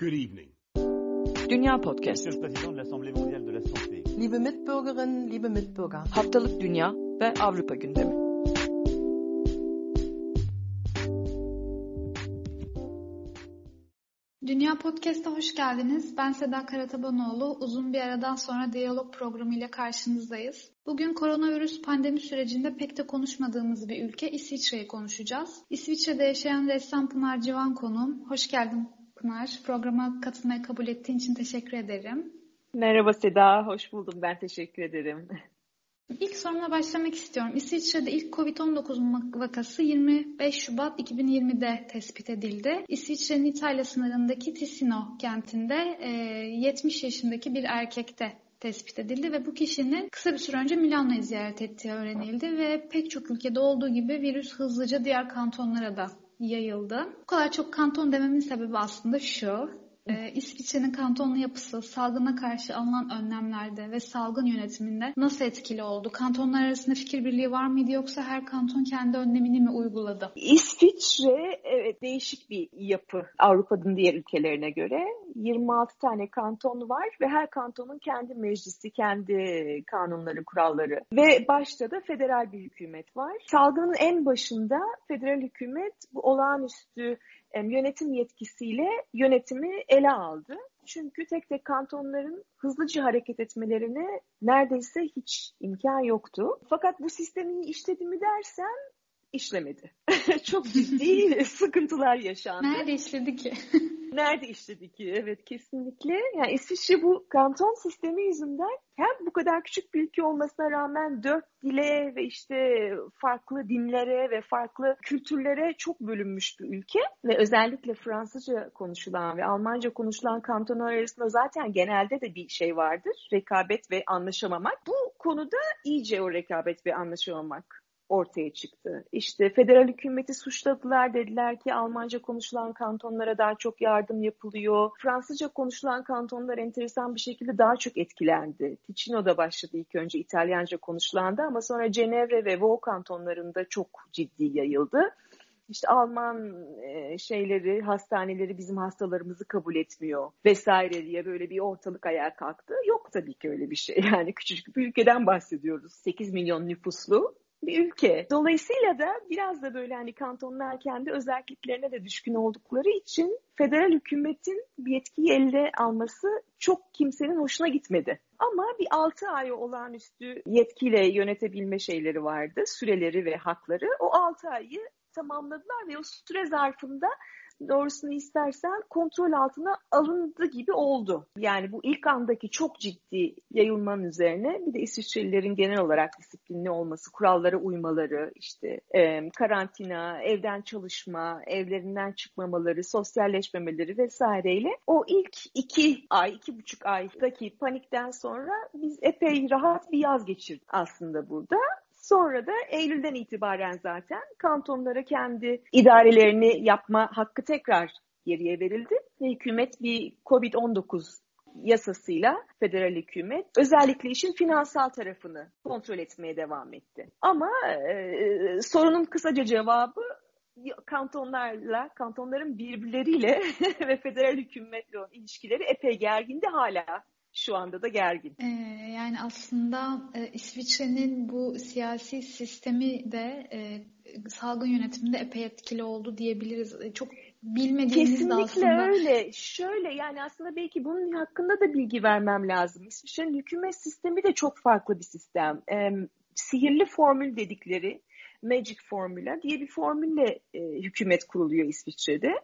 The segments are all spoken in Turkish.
Good evening. Dünya Podcast. Monsieur le Président de l'Assemblée mondiale de la santé. Liebe Mitbürgerinnen, liebe Mitbürger. Haftalık Dünya ve Avrupa gündemi. Dünya Podcast'a hoş geldiniz. Ben Seda Karatabanoğlu. Uzun bir aradan sonra diyalog programıyla karşınızdayız. Bugün koronavirüs pandemi sürecinde pek de konuşmadığımız bir ülke İsviçre'yi konuşacağız. İsviçre'de yaşayan ressam Pınar Civan konuğum. Hoş geldin Pınar. Programa katılmayı kabul ettiğin için teşekkür ederim. Merhaba Seda, hoş buldum. Ben teşekkür ederim. İlk sorumla başlamak istiyorum. İsviçre'de ilk COVID-19 vakası 25 Şubat 2020'de tespit edildi. İsviçre'nin İtalya sınırındaki Ticino kentinde 70 yaşındaki bir erkekte tespit edildi ve bu kişinin kısa bir süre önce Milano'yu ziyaret ettiği öğrenildi ve pek çok ülkede olduğu gibi virüs hızlıca diğer kantonlara da yayıldı. Bu kadar çok kanton dememin sebebi aslında şu. Ee, İsviçre'nin kantonlu yapısı salgına karşı alınan önlemlerde ve salgın yönetiminde nasıl etkili oldu? Kantonlar arasında fikir birliği var mıydı yoksa her kanton kendi önlemini mi uyguladı? İsviçre evet değişik bir yapı Avrupa'nın diğer ülkelerine göre. 26 tane kanton var ve her kantonun kendi meclisi, kendi kanunları, kuralları ve başta da federal bir hükümet var. Salgının en başında federal hükümet bu olağanüstü yönetim yetkisiyle yönetimi ele aldı. Çünkü tek tek kantonların hızlıca hareket etmelerine neredeyse hiç imkan yoktu. Fakat bu sistemi işledi mi dersen işlemedi. Çok ciddi sıkıntılar yaşandı. Nerede işledi ki? Nerede işledi ki? Evet kesinlikle. Yani İsviçre bu kanton sistemi yüzünden hem bu kadar küçük bir ülke olmasına rağmen dört dile ve işte farklı dinlere ve farklı kültürlere çok bölünmüş bir ülke ve özellikle Fransızca konuşulan ve Almanca konuşulan kantonlar arasında zaten genelde de bir şey vardır. Rekabet ve anlaşamamak. Bu konuda iyice o rekabet ve anlaşamamak ortaya çıktı. İşte federal hükümeti suçladılar dediler ki Almanca konuşulan kantonlara daha çok yardım yapılıyor. Fransızca konuşulan kantonlar enteresan bir şekilde daha çok etkilendi. Ticino'da başladı ilk önce İtalyanca konuşulandı ama sonra Cenevre ve Vaud kantonlarında çok ciddi yayıldı. İşte Alman şeyleri, hastaneleri bizim hastalarımızı kabul etmiyor vesaire diye böyle bir ortalık ayağa kalktı. Yok tabii ki öyle bir şey. Yani küçücük bir ülkeden bahsediyoruz. 8 milyon nüfuslu bir ülke. Dolayısıyla da biraz da böyle hani kantonlar kendi özelliklerine de düşkün oldukları için federal hükümetin bir yetkiyi elde alması çok kimsenin hoşuna gitmedi. Ama bir 6 ay olağanüstü yetkiyle yönetebilme şeyleri vardı, süreleri ve hakları. O 6 ayı tamamladılar ve o süre zarfında doğrusunu istersen kontrol altına alındı gibi oldu. Yani bu ilk andaki çok ciddi yayılmanın üzerine bir de İsviçrelilerin genel olarak disiplinli olması, kurallara uymaları, işte e, karantina, evden çalışma, evlerinden çıkmamaları, sosyalleşmemeleri vesaireyle o ilk iki ay, iki buçuk aydaki panikten sonra biz epey rahat bir yaz geçirdik aslında burada. Sonra da Eylül'den itibaren zaten kantonlara kendi idarelerini yapma hakkı tekrar geriye verildi. Ve hükümet bir COVID-19 yasasıyla federal hükümet özellikle işin finansal tarafını kontrol etmeye devam etti. Ama e, sorunun kısaca cevabı kantonlarla, kantonların birbirleriyle ve federal hükümetle ilişkileri epey gergindi hala şu anda da gergin. Ee, yani aslında e, İsviçre'nin bu siyasi sistemi de e, salgın yönetiminde epey etkili oldu diyebiliriz. E, çok bilmediğimiz Kesinlikle de aslında. öyle. Şöyle yani aslında belki bunun hakkında da bilgi vermem lazım. İsviçre'nin hükümet sistemi de çok farklı bir sistem. E, sihirli formül dedikleri Magic Formula diye bir formülle e, hükümet kuruluyor İsviçre'de.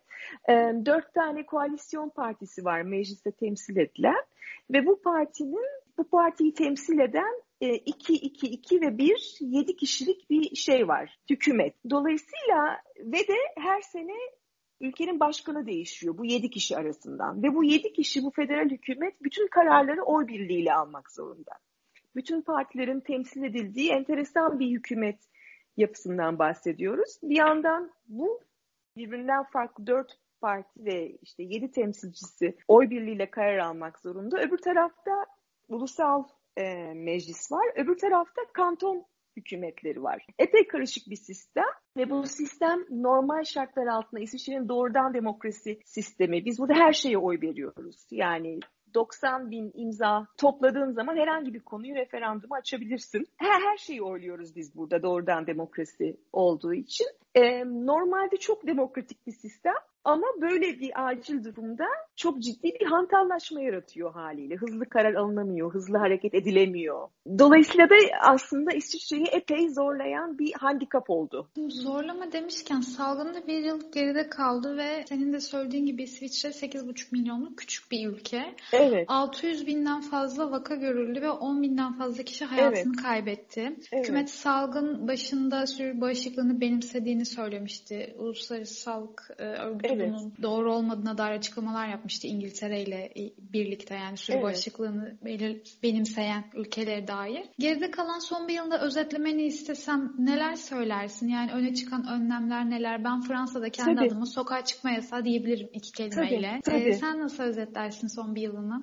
E, dört tane koalisyon partisi var mecliste temsil edilen ve bu partinin bu partiyi temsil eden 2, 2, 2 ve 1, 7 kişilik bir şey var, hükümet. Dolayısıyla ve de her sene ülkenin başkanı değişiyor bu 7 kişi arasından. Ve bu 7 kişi bu federal hükümet bütün kararları oy birliğiyle almak zorunda. Bütün partilerin temsil edildiği enteresan bir hükümet yapısından bahsediyoruz. Bir yandan bu birbirinden farklı dört parti ve işte yedi temsilcisi oy birliğiyle karar almak zorunda. Öbür tarafta ulusal e, meclis var. Öbür tarafta kanton hükümetleri var. Epey karışık bir sistem ve bu sistem normal şartlar altında İsviçre'nin doğrudan demokrasi sistemi. Biz burada her şeye oy veriyoruz. Yani 90 bin imza topladığın zaman herhangi bir konuyu referandumu açabilirsin. Her, her şeyi oyluyoruz biz burada doğrudan demokrasi olduğu için. Ee, normalde çok demokratik bir sistem ama böyle bir acil durumda çok ciddi bir hantallaşma yaratıyor haliyle. Hızlı karar alınamıyor, hızlı hareket edilemiyor. Dolayısıyla da aslında İsviçre'yi epey zorlayan bir handikap oldu. Zorlama demişken salgında bir yıl geride kaldı ve senin de söylediğin gibi İsviçre 8,5 milyonluk küçük bir ülke. Evet. 600 binden fazla vaka görüldü ve 10 binden fazla kişi hayatını evet. kaybetti. Evet. Hükümet salgın başında sürü bağışıklığını benimsediğini söylemişti. Uluslararası Sağlık Örgütü evet. Bunun doğru olmadığına dair açıklamalar yapmıştı İngiltere ile birlikte yani sürü evet. bağışıklığını benimseyen ülkelere dair. Geride kalan son bir yılda özetlemeni istesem neler söylersin? Yani öne çıkan önlemler neler? Ben Fransa'da kendi tabii. adıma sokağa çıkma yasağı diyebilirim iki kelimeyle. Tabii, tabii. Ee, sen nasıl özetlersin son bir yılını?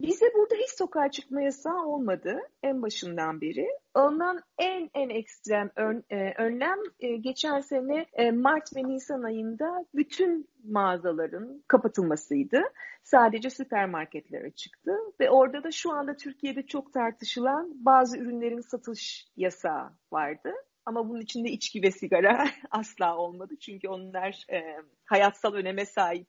Bize burada hiç sokağa çıkma yasağı olmadı en başından beri. Alınan en en ekstrem ön, e, önlem e, geçen sene e, Mart ve Nisan ayında bütün mağazaların kapatılmasıydı. Sadece süpermarketlere çıktı ve orada da şu anda Türkiye'de çok tartışılan bazı ürünlerin satış yasağı vardı. Ama bunun içinde içki ve sigara asla olmadı. Çünkü onlar e, hayatsal öneme sahip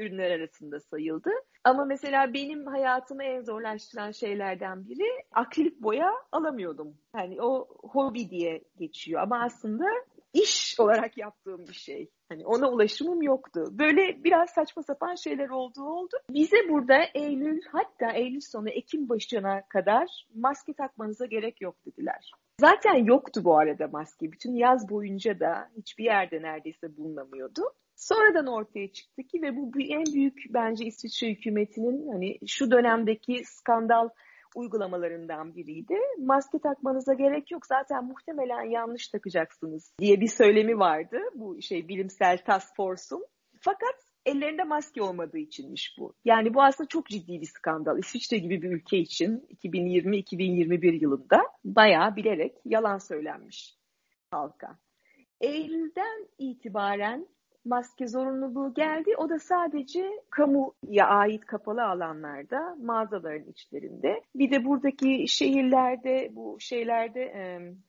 ürünler arasında sayıldı. Ama mesela benim hayatımı en zorlaştıran şeylerden biri akrilik boya alamıyordum. Yani o hobi diye geçiyor ama aslında iş olarak yaptığım bir şey. Hani ona ulaşımım yoktu. Böyle biraz saçma sapan şeyler olduğu oldu. Bize burada Eylül hatta Eylül sonu Ekim başına kadar maske takmanıza gerek yok dediler. Zaten yoktu bu arada maske. Bütün yaz boyunca da hiçbir yerde neredeyse bulunamıyordu. Sonradan ortaya çıktı ki ve bu en büyük bence İsviçre hükümetinin hani şu dönemdeki skandal uygulamalarından biriydi. Maske takmanıza gerek yok zaten muhtemelen yanlış takacaksınız diye bir söylemi vardı bu şey bilimsel task force'un. Fakat ellerinde maske olmadığı içinmiş bu. Yani bu aslında çok ciddi bir skandal. İsviçre gibi bir ülke için 2020-2021 yılında bayağı bilerek yalan söylenmiş halka. Eylül'den itibaren maske zorunluluğu geldi. O da sadece kamuya ait kapalı alanlarda, mağazaların içlerinde. Bir de buradaki şehirlerde, bu şeylerde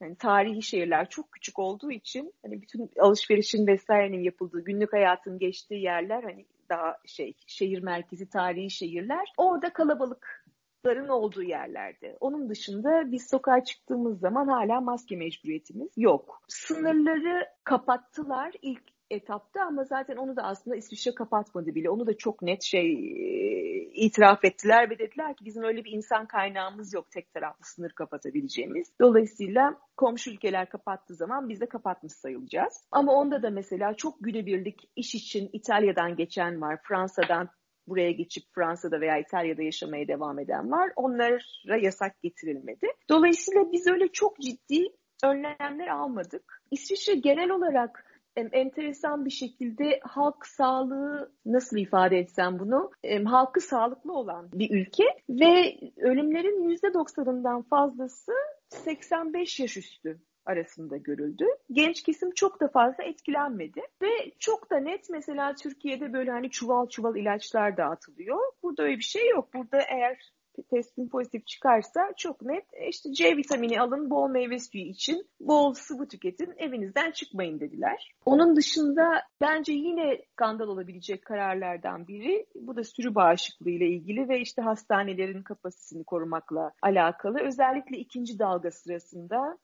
yani tarihi şehirler çok küçük olduğu için hani bütün alışverişin vesairenin yapıldığı, günlük hayatın geçtiği yerler hani daha şey şehir merkezi tarihi şehirler. Orada kalabalık ların olduğu yerlerde. Onun dışında biz sokağa çıktığımız zaman hala maske mecburiyetimiz yok. Sınırları kapattılar ilk etapta ama zaten onu da aslında İsviçre kapatmadı bile. Onu da çok net şey e, itiraf ettiler ve dediler ki bizim öyle bir insan kaynağımız yok tek taraflı sınır kapatabileceğimiz. Dolayısıyla komşu ülkeler kapattığı zaman biz de kapatmış sayılacağız. Ama onda da mesela çok günübirlik iş için İtalya'dan geçen var, Fransa'dan buraya geçip Fransa'da veya İtalya'da yaşamaya devam eden var. Onlara yasak getirilmedi. Dolayısıyla biz öyle çok ciddi önlemler almadık. İsviçre genel olarak enteresan bir şekilde halk sağlığı nasıl ifade etsem bunu halkı sağlıklı olan bir ülke ve ölümlerin %90'ından fazlası 85 yaş üstü arasında görüldü. Genç kesim çok da fazla etkilenmedi ve çok da net mesela Türkiye'de böyle hani çuval çuval ilaçlar dağıtılıyor. Burada öyle bir şey yok. Burada eğer testin pozitif çıkarsa çok net e, işte C vitamini alın, bol meyve suyu için, bol sıvı tüketin, evinizden çıkmayın dediler. Onun dışında bence yine skandal olabilecek kararlardan biri bu da sürü bağışıklığı ile ilgili ve işte hastanelerin kapasitesini korumakla alakalı. Özellikle ikinci dalga sırasında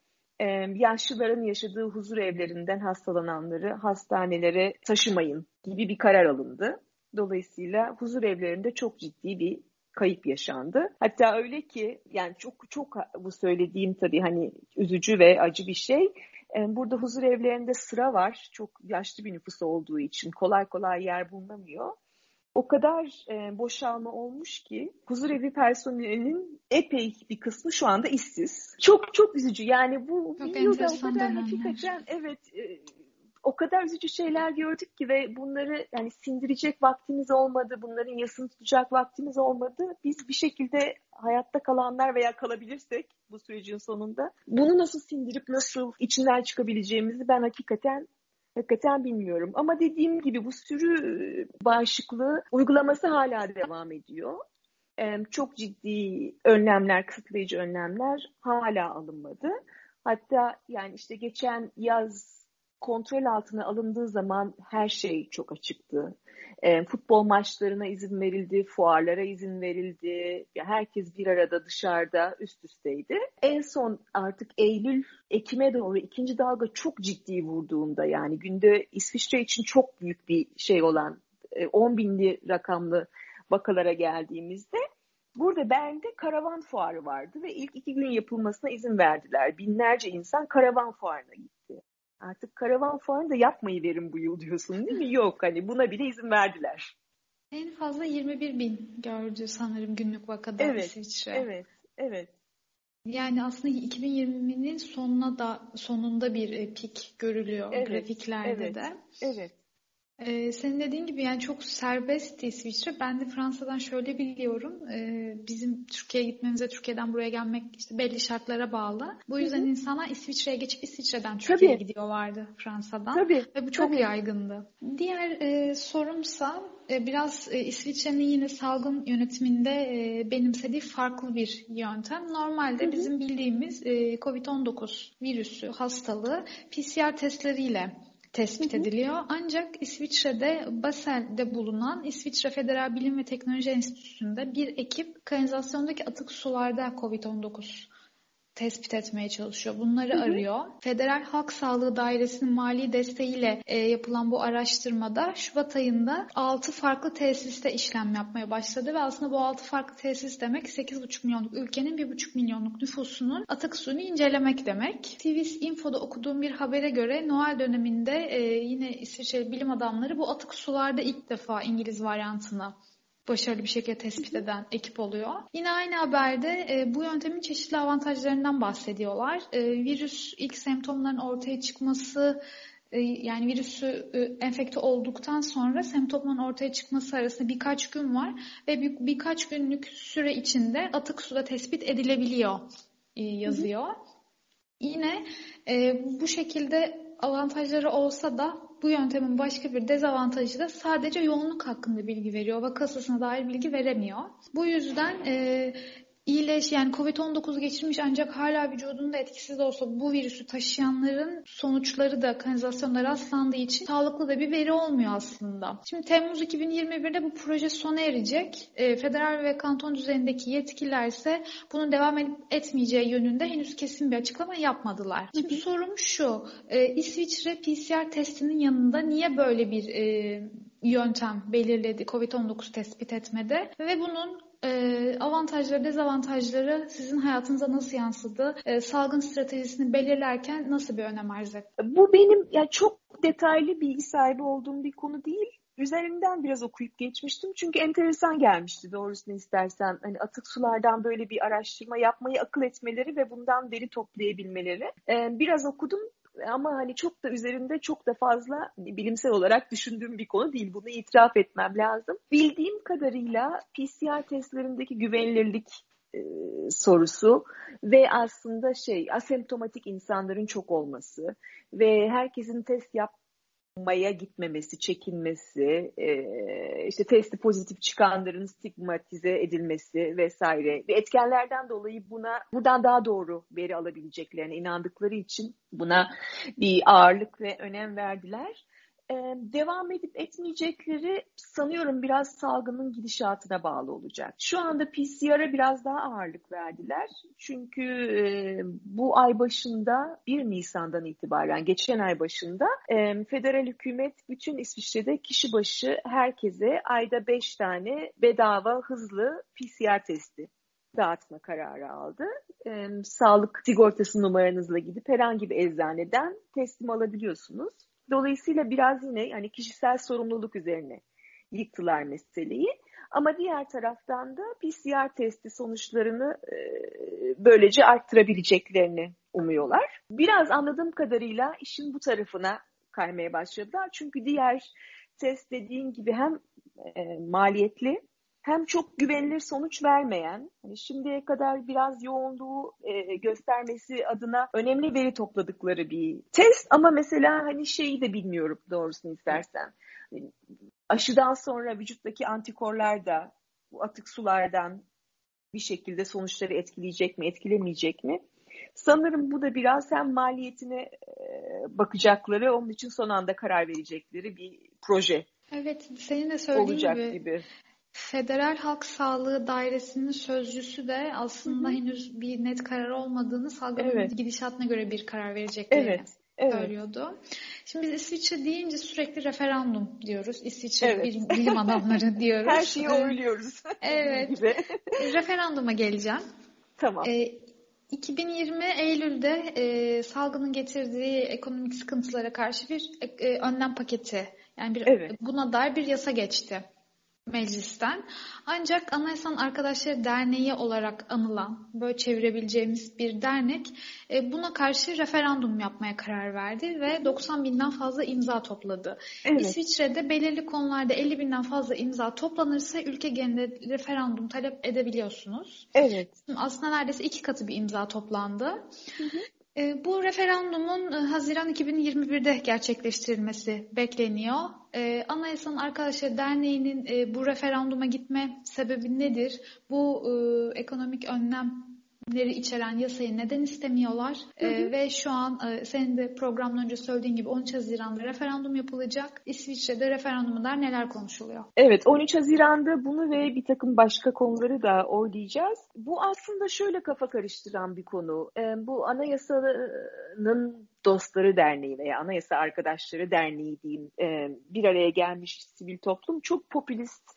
yaşlıların yaşadığı huzur evlerinden hastalananları hastanelere taşımayın gibi bir karar alındı. Dolayısıyla huzur evlerinde çok ciddi bir kayıp yaşandı. Hatta öyle ki yani çok çok bu söylediğim tabii hani üzücü ve acı bir şey. Burada huzur evlerinde sıra var. Çok yaşlı bir nüfus olduğu için kolay kolay yer bulunamıyor. O kadar boşalma olmuş ki huzur evi personelinin epey bir kısmı şu anda işsiz. Çok çok üzücü. Yani bu çok bir yılda o kadar hakikaten evet o kadar üzücü şeyler gördük ki ve bunları yani sindirecek vaktimiz olmadı, bunların yasını tutacak vaktimiz olmadı. Biz bir şekilde hayatta kalanlar veya kalabilirsek bu sürecin sonunda bunu nasıl sindirip nasıl içinden çıkabileceğimizi ben hakikaten Hakikaten bilmiyorum. Ama dediğim gibi bu sürü bağışıklığı uygulaması hala devam ediyor. Çok ciddi önlemler, kısıtlayıcı önlemler hala alınmadı. Hatta yani işte geçen yaz kontrol altına alındığı zaman her şey çok açıktı. E, futbol maçlarına izin verildi, fuarlara izin verildi. Herkes bir arada dışarıda üst üsteydi. En son artık Eylül, Ekim'e doğru ikinci dalga çok ciddi vurduğunda yani günde İsviçre için çok büyük bir şey olan 10 e, binli rakamlı vakalara geldiğimizde Burada Bern'de karavan fuarı vardı ve ilk iki gün yapılmasına izin verdiler. Binlerce insan karavan fuarına gitti. Artık karavan fuarını da yapmayı verin bu yıl diyorsun değil mi? Yok hani buna bile izin verdiler. En fazla 21 bin gördü sanırım günlük vakada evet, İsviçre. Evet, evet. Yani aslında 2020'nin sonuna da sonunda bir e, pik görülüyor evet, grafiklerde evet, de. Evet. Ee, senin dediğin gibi yani çok serbest İsviçre. Ben de Fransa'dan şöyle biliyorum. Ee, bizim Türkiye'ye gitmemize, Türkiye'den buraya gelmek işte belli şartlara bağlı. Bu yüzden Hı-hı. insanlar İsviçre'ye geçip İsviçre'den Türkiye'ye Tabii. gidiyorlardı Fransa'dan. Tabii. Ve bu çok Tabii. yaygındı. Diğer e, sorumsa e, biraz e, İsviçre'nin yine salgın yönetiminde e, benimsediği farklı bir yöntem. Normalde Hı-hı. bizim bildiğimiz e, COVID-19 virüsü hastalığı PCR testleriyle tespit ediliyor. Ancak İsviçre'de Basel'de bulunan İsviçre Federal Bilim ve Teknoloji Enstitüsü'nde bir ekip kanalizasyondaki atık sularda COVID-19 tespit etmeye çalışıyor. Bunları hı hı. arıyor. Federal Halk Sağlığı Dairesi'nin mali desteğiyle e, yapılan bu araştırmada Şubat ayında 6 farklı tesiste işlem yapmaya başladı ve aslında bu 6 farklı tesis demek 8,5 milyonluk ülkenin 1,5 milyonluk nüfusunun atık suyunu incelemek demek. TVS Info'da okuduğum bir habere göre Noel döneminde e, yine İsviçre bilim adamları bu atık sularda ilk defa İngiliz varyantını başarılı bir şekilde tespit eden ekip oluyor. Yine aynı haberde e, bu yöntemin çeşitli avantajlarından bahsediyorlar. E, virüs ilk semptomların ortaya çıkması e, yani virüsü e, enfekte olduktan sonra semptomların ortaya çıkması arasında birkaç gün var ve bir, birkaç günlük süre içinde atık suda tespit edilebiliyor e, yazıyor. Hı hı. Yine e, bu şekilde avantajları olsa da bu yöntemin başka bir dezavantajı da sadece yoğunluk hakkında bilgi veriyor. Vaka sayısına dair bilgi veremiyor. Bu yüzden e, iyileş yani Covid-19 geçirmiş ancak hala vücudunda etkisiz olsa bu virüsü taşıyanların sonuçları da kanalizasyonda rastlandığı için sağlıklı da bir veri olmuyor aslında. Şimdi Temmuz 2021'de bu proje sona erecek. E, federal ve kanton düzeyindeki yetkililer ise bunun devam edip etmeyeceği yönünde henüz kesin bir açıklama yapmadılar. Şimdi sorum şu, e, İsviçre PCR testinin yanında niye böyle bir e, yöntem belirledi COVID-19 tespit etmede ve bunun e, avantajları, dezavantajları sizin hayatınıza nasıl yansıdı? E, salgın stratejisini belirlerken nasıl bir önem arz etti? Bu benim yani çok detaylı bilgi sahibi olduğum bir konu değil. Üzerinden biraz okuyup geçmiştim çünkü enteresan gelmişti doğrusunu istersen. Hani atık sulardan böyle bir araştırma yapmayı akıl etmeleri ve bundan veri toplayabilmeleri. Ee, biraz okudum ama hani çok da üzerinde çok da fazla bilimsel olarak düşündüğüm bir konu değil. Bunu itiraf etmem lazım. Bildiğim kadarıyla PCR testlerindeki güvenilirlik e, sorusu ve aslında şey asemptomatik insanların çok olması ve herkesin test yap maya gitmemesi, çekinmesi, işte testi pozitif çıkanların stigmatize edilmesi vesaire. Ve etkenlerden dolayı buna buradan daha doğru veri alabileceklerine inandıkları için buna bir ağırlık ve önem verdiler e, devam edip etmeyecekleri sanıyorum biraz salgının gidişatına bağlı olacak. Şu anda PCR'a biraz daha ağırlık verdiler. Çünkü e, bu ay başında 1 Nisan'dan itibaren geçen ay başında e, federal hükümet bütün İsviçre'de kişi başı herkese ayda 5 tane bedava hızlı PCR testi dağıtma kararı aldı. E, sağlık sigortası numaranızla gidip herhangi bir eczaneden teslim alabiliyorsunuz. Dolayısıyla biraz yine yani kişisel sorumluluk üzerine yıktılar meseleyi. Ama diğer taraftan da PCR testi sonuçlarını e, böylece arttırabileceklerini umuyorlar. Biraz anladığım kadarıyla işin bu tarafına kaymaya başladılar. Çünkü diğer test dediğin gibi hem e, maliyetli hem çok güvenilir sonuç vermeyen, hani şimdiye kadar biraz yoğunluğu e, göstermesi adına önemli veri topladıkları bir test ama mesela hani şeyi de bilmiyorum doğrusunu istersen. Aşıdan sonra vücuttaki antikorlar da bu atık sulardan bir şekilde sonuçları etkileyecek mi, etkilemeyecek mi? Sanırım bu da biraz hem maliyetine bakacakları, onun için son anda karar verecekleri bir proje. Evet, senin de söylediğin olacak gibi, gibi. Federal Halk Sağlığı Dairesi'nin sözcüsü de aslında Hı-hı. henüz bir net karar olmadığını salgının evet. gidişatına göre bir karar vereceklerini evet. Evet. söylüyordu. Şimdi biz İsviçre deyince sürekli referandum diyoruz. İsviçre evet. bilim, bilim adamları diyoruz. Her şeyi oyluyoruz. evet. Referanduma geleceğim. Tamam. Ee, 2020 Eylül'de e, salgının getirdiği ekonomik sıkıntılara karşı bir e, önlem paketi yani bir evet. buna dair bir yasa geçti meclisten. Ancak Anayasan Arkadaşları Derneği olarak anılan, böyle çevirebileceğimiz bir dernek e, buna karşı referandum yapmaya karar verdi ve 90 binden fazla imza topladı. Evet. İsviçre'de belirli konularda 50 binden fazla imza toplanırsa ülke genelinde referandum talep edebiliyorsunuz. Evet. Aslında neredeyse iki katı bir imza toplandı. Hı hı. E, bu referandumun e, Haziran 2021'de gerçekleştirilmesi bekleniyor. E, Anayasanın Arkadaşları Derneği'nin bu referanduma gitme sebebi nedir? Bu ekonomik önlem içeren yasayı neden istemiyorlar? Hı hı. E, ve şu an e, senin de programdan önce söylediğin gibi 13 Haziran'da referandum yapılacak. İsviçre'de referanduma dair neler konuşuluyor? Evet 13 Haziran'da bunu ve bir takım başka konuları da oylayacağız. Bu aslında şöyle kafa karıştıran bir konu. E, bu anayasanın Dostları Derneği veya Anayasa Arkadaşları Derneği diyeyim e, bir araya gelmiş sivil toplum çok popülist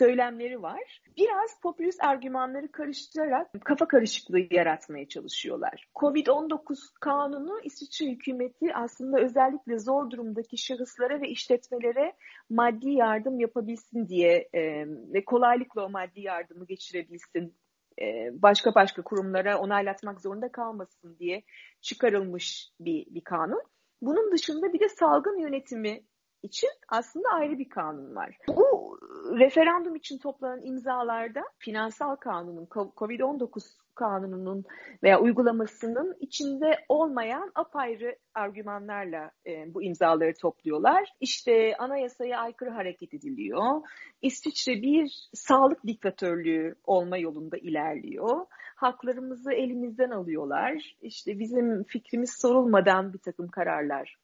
söylemleri var. Biraz popülist argümanları karıştırarak kafa karışıklığı yaratmaya çalışıyorlar. Covid-19 kanunu İsviçre hükümeti aslında özellikle zor durumdaki şahıslara ve işletmelere maddi yardım yapabilsin diye e, ve kolaylıkla o maddi yardımı geçirebilsin e, başka başka kurumlara onaylatmak zorunda kalmasın diye çıkarılmış bir, bir kanun. Bunun dışında bir de salgın yönetimi için aslında ayrı bir kanun var. Bu referandum için toplanan imzalarda finansal kanunun, COVID-19 kanununun veya uygulamasının içinde olmayan apayrı argümanlarla e, bu imzaları topluyorlar. İşte anayasaya aykırı hareket ediliyor. İsviçre bir sağlık diktatörlüğü olma yolunda ilerliyor. Haklarımızı elimizden alıyorlar. İşte bizim fikrimiz sorulmadan bir takım kararlar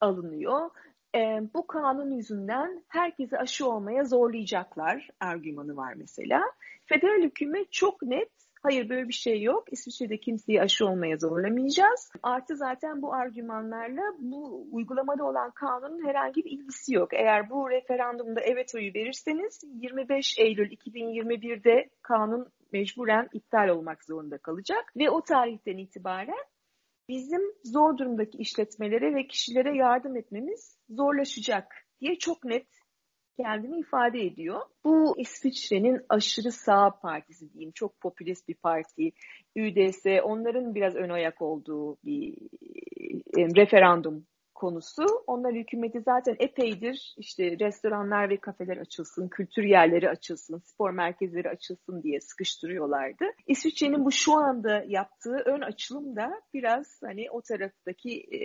alınıyor e, bu kanun yüzünden herkesi aşı olmaya zorlayacaklar argümanı var mesela. Federal hükümet çok net Hayır böyle bir şey yok. İsviçre'de kimseyi aşı olmaya zorlamayacağız. Artı zaten bu argümanlarla bu uygulamada olan kanunun herhangi bir ilgisi yok. Eğer bu referandumda evet oyu verirseniz 25 Eylül 2021'de kanun mecburen iptal olmak zorunda kalacak ve o tarihten itibaren bizim zor durumdaki işletmelere ve kişilere yardım etmemiz zorlaşacak diye çok net kendini ifade ediyor. Bu İsviçre'nin aşırı sağ partisi diyeyim. Çok popülist bir parti. UDS onların biraz ön ayak olduğu bir e, referandum konusu. Onlar hükümeti zaten epeydir işte restoranlar ve kafeler açılsın, kültür yerleri açılsın, spor merkezleri açılsın diye sıkıştırıyorlardı. İsviçre'nin bu şu anda yaptığı ön açılım da biraz hani o taraftaki e,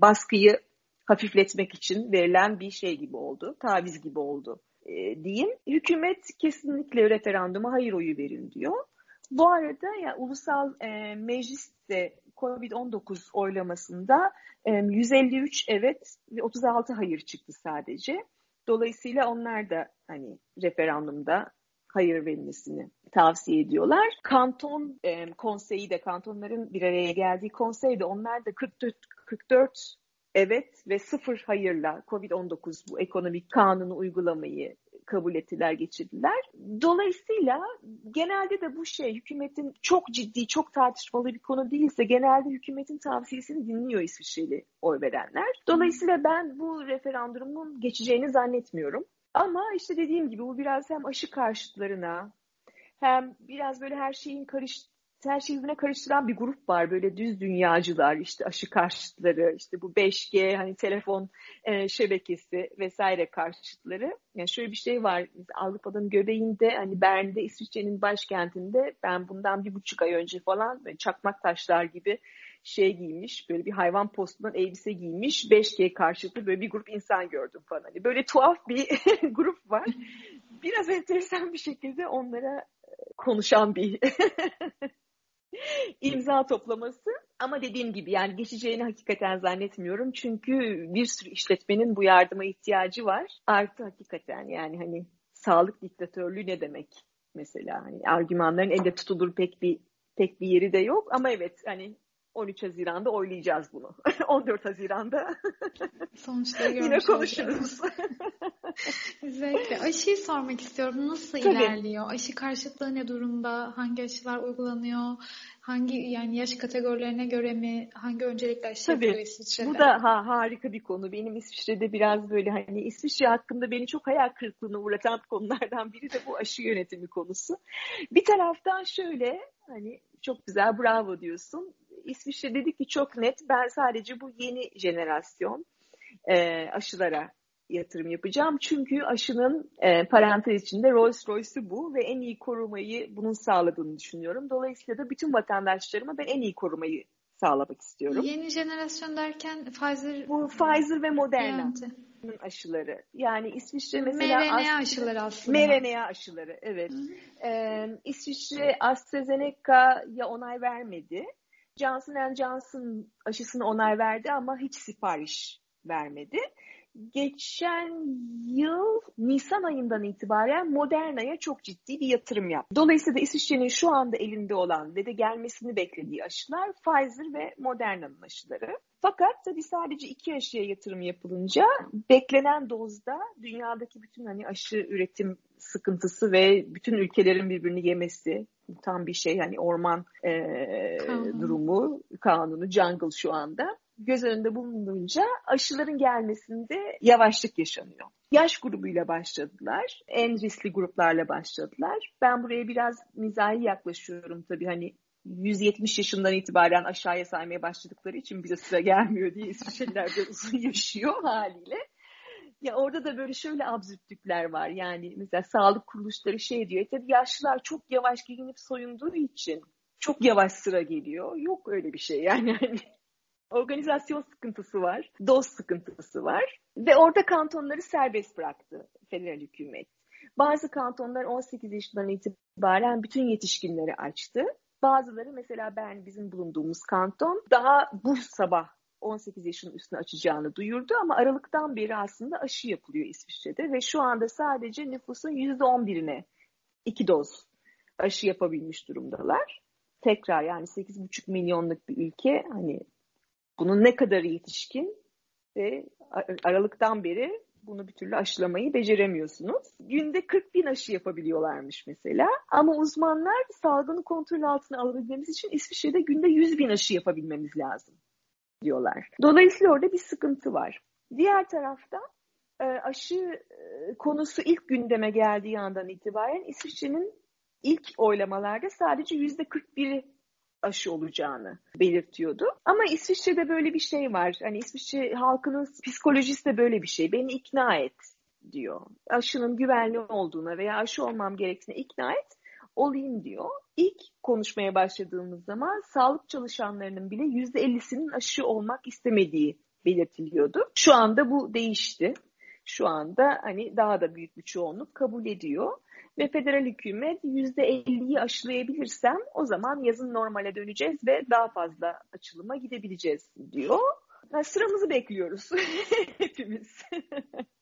baskıyı hafifletmek için verilen bir şey gibi oldu, taviz gibi oldu e, diyeyim. Hükümet kesinlikle referanduma hayır oyu verin diyor. Bu arada ya ulusal e, mecliste COVID-19 oylamasında 153 evet ve 36 hayır çıktı sadece. Dolayısıyla onlar da hani referandumda hayır verilmesini tavsiye ediyorlar. Kanton e, konseyi de kantonların bir araya geldiği konsey de onlar da 44, 44 evet ve sıfır hayırla COVID-19 bu ekonomik kanunu uygulamayı kabul ettiler, geçirdiler. Dolayısıyla genelde de bu şey hükümetin çok ciddi, çok tartışmalı bir konu değilse genelde hükümetin tavsiyesini dinliyor İsviçreli oy verenler. Dolayısıyla ben bu referandumun geçeceğini zannetmiyorum. Ama işte dediğim gibi bu biraz hem aşı karşıtlarına hem biraz böyle her şeyin karış her şeyi birbirine karıştıran bir grup var. Böyle düz dünyacılar, işte aşı karşıtları, işte bu 5G, hani telefon e, şebekesi vesaire karşıtları. Yani şöyle bir şey var. Avrupa'nın göbeğinde, hani Bern'de, İsviçre'nin başkentinde ben bundan bir buçuk ay önce falan çakmak taşlar gibi şey giymiş, böyle bir hayvan postundan elbise giymiş, 5G karşıtı böyle bir grup insan gördüm falan. Hani böyle tuhaf bir grup var. Biraz enteresan bir şekilde onlara konuşan bir imza toplaması. Ama dediğim gibi yani geçeceğini hakikaten zannetmiyorum. Çünkü bir sürü işletmenin bu yardıma ihtiyacı var. Artı hakikaten yani hani sağlık diktatörlüğü ne demek mesela? Hani argümanların elde tutulur pek bir pek bir yeri de yok. Ama evet hani 13 Haziran'da oylayacağız bunu. 14 Haziran'da Sonuçları yine konuşuruz. Zevkle. Aşıyı sormak istiyorum. Nasıl Tabii. ilerliyor? Aşı karşıtlığı ne durumda? Hangi aşılar uygulanıyor? Hangi yani yaş kategorilerine göre mi? Hangi öncelikle aşı Tabii. yapılıyor İsviçre'de? Bu da ha, harika bir konu. Benim İsviçre'de biraz böyle hani İsviçre hakkında beni çok hayal kırıklığına uğratan konulardan biri de bu aşı yönetimi konusu. Bir taraftan şöyle hani çok güzel bravo diyorsun. İsviçre dedi ki çok net ben sadece bu yeni jenerasyon e, aşılara yatırım yapacağım. Çünkü aşının e, parantez içinde Rolls Royce'u bu ve en iyi korumayı bunun sağladığını düşünüyorum. Dolayısıyla da bütün vatandaşlarıma ben en iyi korumayı sağlamak istiyorum. Yeni jenerasyon derken Pfizer Bu Pfizer ve Moderna aşıları. Yani İsviçre mesela mRNA aşıları aslında. mRNA aşıları evet. Ee, İsviçre AstraZeneca'ya onay vermedi. Johnson Johnson aşısını onay verdi ama hiç sipariş vermedi. Geçen yıl Nisan ayından itibaren Moderna'ya çok ciddi bir yatırım yaptı. Dolayısıyla İsviçre'nin şu anda elinde olan ve de gelmesini beklediği aşılar Pfizer ve Moderna'nın aşıları. Fakat tabii sadece iki aşıya yatırım yapılınca beklenen dozda dünyadaki bütün hani aşı üretim sıkıntısı ve bütün ülkelerin birbirini yemesi tam bir şey hani orman e, Kanun. durumu kanunu jungle şu anda göz önünde bulununca aşıların gelmesinde yavaşlık yaşanıyor. Yaş grubuyla başladılar. En riskli gruplarla başladılar. Ben buraya biraz mizahi yaklaşıyorum tabii hani 170 yaşından itibaren aşağıya saymaya başladıkları için bize sıra gelmiyor diye İsviçreliler de uzun yaşıyor haliyle. Ya orada da böyle şöyle absürtlükler var. Yani mesela sağlık kuruluşları şey diyor. "E Tabii yaşlılar çok yavaş giyinip soyunduğu için çok yavaş sıra geliyor. Yok öyle bir şey yani. Hani organizasyon sıkıntısı var, doz sıkıntısı var ve orada kantonları serbest bıraktı federal hükümet. Bazı kantonlar 18 yaşından itibaren bütün yetişkinleri açtı. Bazıları mesela ben bizim bulunduğumuz kanton daha bu sabah 18 yaşın üstüne açacağını duyurdu ama Aralık'tan beri aslında aşı yapılıyor İsviçre'de ve şu anda sadece nüfusun %11'ine iki doz aşı yapabilmiş durumdalar. Tekrar yani 8,5 milyonluk bir ülke hani bunun ne kadarı yetişkin ve Aralık'tan beri bunu bir türlü aşılamayı beceremiyorsunuz. Günde 40 bin aşı yapabiliyorlarmış mesela. Ama uzmanlar salgını kontrol altına alabilmemiz için İsviçre'de günde 100 bin aşı yapabilmemiz lazım diyorlar. Dolayısıyla orada bir sıkıntı var. Diğer tarafta e, aşı e, konusu ilk gündeme geldiği andan itibaren İsviçre'nin ilk oylamalarda sadece yüzde 41'i aşı olacağını belirtiyordu. Ama İsviçre'de böyle bir şey var. Hani İsviçre halkının psikolojisi de böyle bir şey. Beni ikna et diyor. Aşının güvenli olduğuna veya aşı olmam gerektiğine ikna et olayım diyor. İlk konuşmaya başladığımız zaman sağlık çalışanlarının bile %50'sinin aşı olmak istemediği belirtiliyordu. Şu anda bu değişti. Şu anda hani daha da büyük bir çoğunluk kabul ediyor. Ve federal hükümet %50'yi aşılayabilirsem o zaman yazın normale döneceğiz ve daha fazla açılıma gidebileceğiz diyor. Yani sıramızı bekliyoruz hepimiz.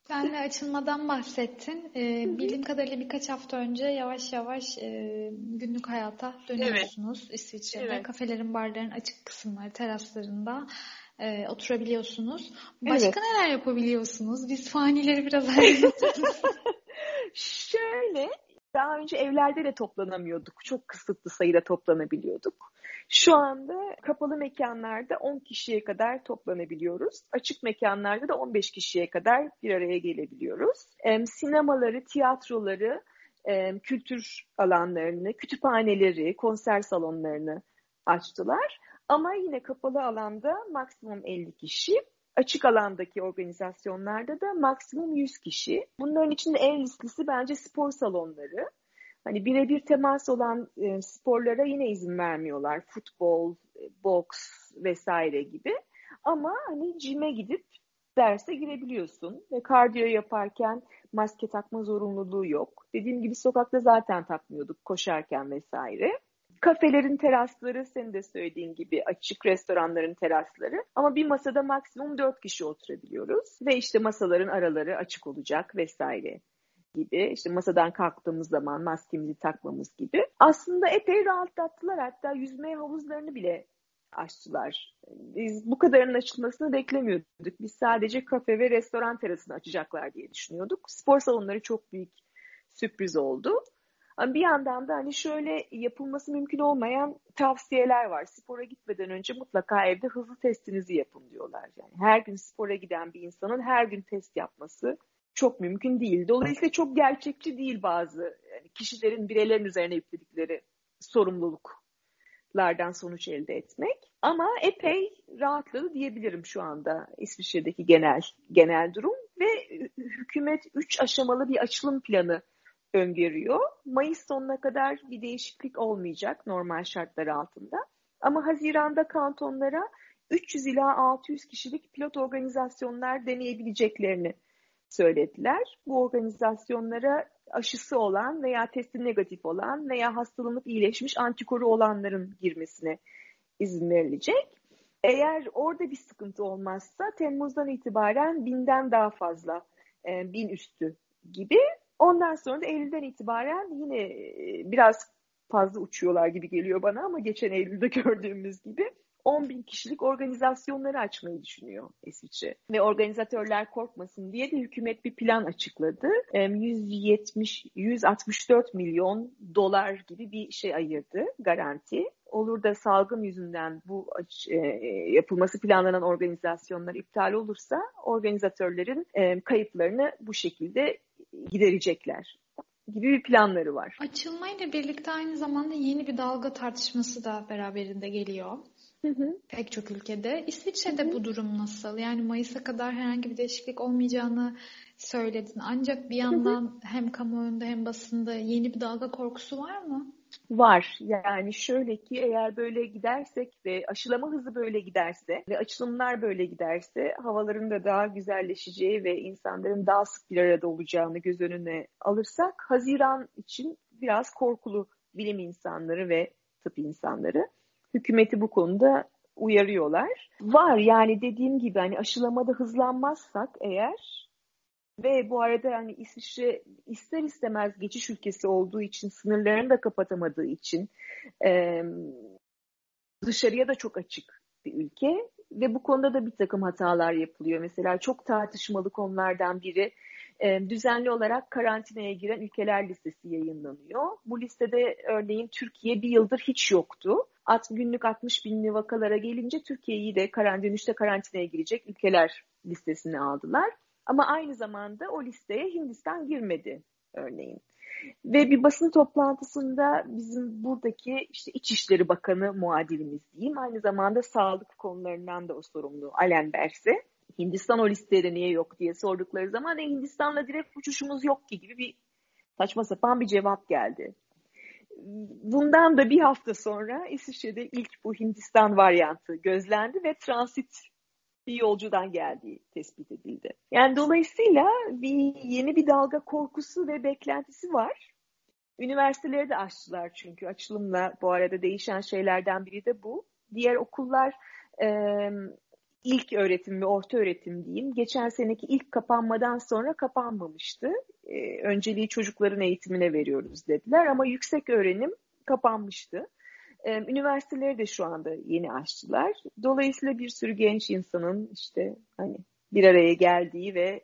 Sen de açılmadan bahsettin. Ee, bildiğim kadarıyla birkaç hafta önce yavaş yavaş e, günlük hayata dönüyorsunuz İsviçre'de. Evet. Kafelerin, barların açık kısımları, teraslarında e, oturabiliyorsunuz. Başka Evet. neler yapabiliyorsunuz? Biz fanileri biraz aydınlatırız. Şöyle, daha önce evlerde de toplanamıyorduk. Çok kısıtlı sayıda toplanabiliyorduk. Şu anda kapalı mekanlarda 10 kişiye kadar toplanabiliyoruz. Açık mekanlarda da 15 kişiye kadar bir araya gelebiliyoruz. Em, Sinemaları, tiyatroları, kültür alanlarını, kütüphaneleri, konser salonlarını açtılar. Ama yine kapalı alanda maksimum 50 kişi, açık alandaki organizasyonlarda da maksimum 100 kişi. Bunların içinde en risklisi bence spor salonları. Hani birebir temas olan e, sporlara yine izin vermiyorlar. Futbol, e, boks vesaire gibi. Ama hani cime gidip derse girebiliyorsun ve kardiyo yaparken maske takma zorunluluğu yok. Dediğim gibi sokakta zaten takmıyorduk koşarken vesaire. Kafelerin terasları senin de söylediğin gibi açık restoranların terasları ama bir masada maksimum dört kişi oturabiliyoruz ve işte masaların araları açık olacak vesaire gibi işte masadan kalktığımız zaman maskemizi takmamız gibi. Aslında epey rahatlattılar hatta yüzme havuzlarını bile açtılar. Biz bu kadarının açılmasını beklemiyorduk. Biz sadece kafe ve restoran terasını açacaklar diye düşünüyorduk. Spor salonları çok büyük sürpriz oldu. Ama bir yandan da hani şöyle yapılması mümkün olmayan tavsiyeler var. Spora gitmeden önce mutlaka evde hızlı testinizi yapın diyorlar. Yani her gün spora giden bir insanın her gün test yapması çok mümkün değil. Dolayısıyla çok gerçekçi değil bazı yani kişilerin bireylerin üzerine yükledikleri sorumluluklardan sonuç elde etmek. Ama epey rahatladı diyebilirim şu anda İsviçre'deki genel genel durum ve hükümet üç aşamalı bir açılım planı öngörüyor. Mayıs sonuna kadar bir değişiklik olmayacak normal şartlar altında. Ama Haziran'da kantonlara 300 ila 600 kişilik pilot organizasyonlar deneyebileceklerini söylediler. Bu organizasyonlara aşısı olan veya testi negatif olan veya hastalanıp iyileşmiş antikoru olanların girmesine izin verilecek. Eğer orada bir sıkıntı olmazsa Temmuz'dan itibaren binden daha fazla, e, bin üstü gibi. Ondan sonra da Eylül'den itibaren yine e, biraz fazla uçuyorlar gibi geliyor bana ama geçen Eylül'de gördüğümüz gibi 10 bin kişilik organizasyonları açmayı düşünüyor İsviçre. Ve organizatörler korkmasın diye de hükümet bir plan açıkladı. 170, 164 milyon dolar gibi bir şey ayırdı garanti. Olur da salgın yüzünden bu e, yapılması planlanan organizasyonlar iptal olursa organizatörlerin kayıplarını bu şekilde giderecekler gibi bir planları var. Açılmayla birlikte aynı zamanda yeni bir dalga tartışması da beraberinde geliyor. Hı hı. Pek çok ülkede. İsviçre'de hı hı. bu durum nasıl? Yani Mayıs'a kadar herhangi bir değişiklik olmayacağını söyledin. Ancak bir yandan hı hı. hem kamuoyunda hem basında yeni bir dalga korkusu var mı? Var. Yani şöyle ki eğer böyle gidersek ve aşılama hızı böyle giderse ve açılımlar böyle giderse havaların da daha güzelleşeceği ve insanların daha sık bir arada olacağını göz önüne alırsak Haziran için biraz korkulu bilim insanları ve tıp insanları hükümeti bu konuda uyarıyorlar. Var yani dediğim gibi hani aşılamada hızlanmazsak eğer ve bu arada yani İsviçre ister istemez geçiş ülkesi olduğu için sınırlarını da kapatamadığı için e, dışarıya da çok açık bir ülke ve bu konuda da bir takım hatalar yapılıyor. Mesela çok tartışmalı konulardan biri e, düzenli olarak karantinaya giren ülkeler listesi yayınlanıyor. Bu listede örneğin Türkiye bir yıldır hiç yoktu. At, günlük 60 binli vakalara gelince Türkiye'yi de karantin, dönüşte karantinaya girecek ülkeler listesine aldılar. Ama aynı zamanda o listeye Hindistan girmedi örneğin. Ve bir basın toplantısında bizim buradaki işte İçişleri Bakanı muadilimiz diyeyim aynı zamanda sağlık konularından da o sorumlu Alen Berse Hindistan o listede niye yok diye sordukları zaman e, Hindistan'la direkt uçuşumuz yok ki gibi bir saçma sapan bir cevap geldi. Bundan da bir hafta sonra İsviçre'de ilk bu Hindistan varyantı gözlendi ve transit bir yolcudan geldiği tespit edildi. Yani dolayısıyla bir yeni bir dalga korkusu ve beklentisi var. Üniversiteleri de açtılar çünkü açılımla bu arada değişen şeylerden biri de bu. Diğer okullar e, ilk öğretim ve orta öğretim diyeyim geçen seneki ilk kapanmadan sonra kapanmamıştı. E, önceliği çocukların eğitimine veriyoruz dediler ama yüksek öğrenim kapanmıştı. Üniversiteleri de şu anda yeni açtılar. Dolayısıyla bir sürü genç insanın işte hani bir araya geldiği ve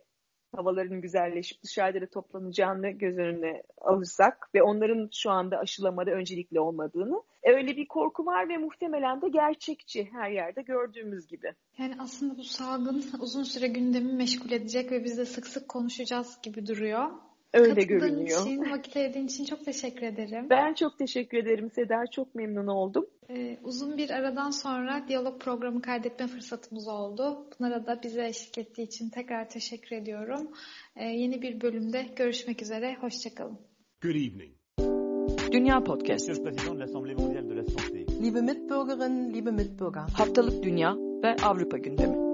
havaların güzelleşip dışarıda da toplanacağını göz önüne alırsak ve onların şu anda aşılamada öncelikli olmadığını e, öyle bir korku var ve muhtemelen de gerçekçi her yerde gördüğümüz gibi. Yani aslında bu salgın uzun süre gündemi meşgul edecek ve biz de sık sık konuşacağız gibi duruyor. Öyle Katıldığın görünüyor. için, vakit ayırdığın için çok teşekkür ederim. Ben çok teşekkür ederim Seda. Çok memnun oldum. Ee, uzun bir aradan sonra diyalog programı kaydetme fırsatımız oldu. Bunlara da bize eşlik ettiği için tekrar teşekkür ediyorum. Ee, yeni bir bölümde görüşmek üzere. Hoşçakalın. Good evening. Dünya Podcast. Monsieur le Président de l'Assemblée mondiale de la santé. Liebe Mitbürgerinnen, liebe Mitbürger. Haftalık Dünya ve Avrupa gündemi.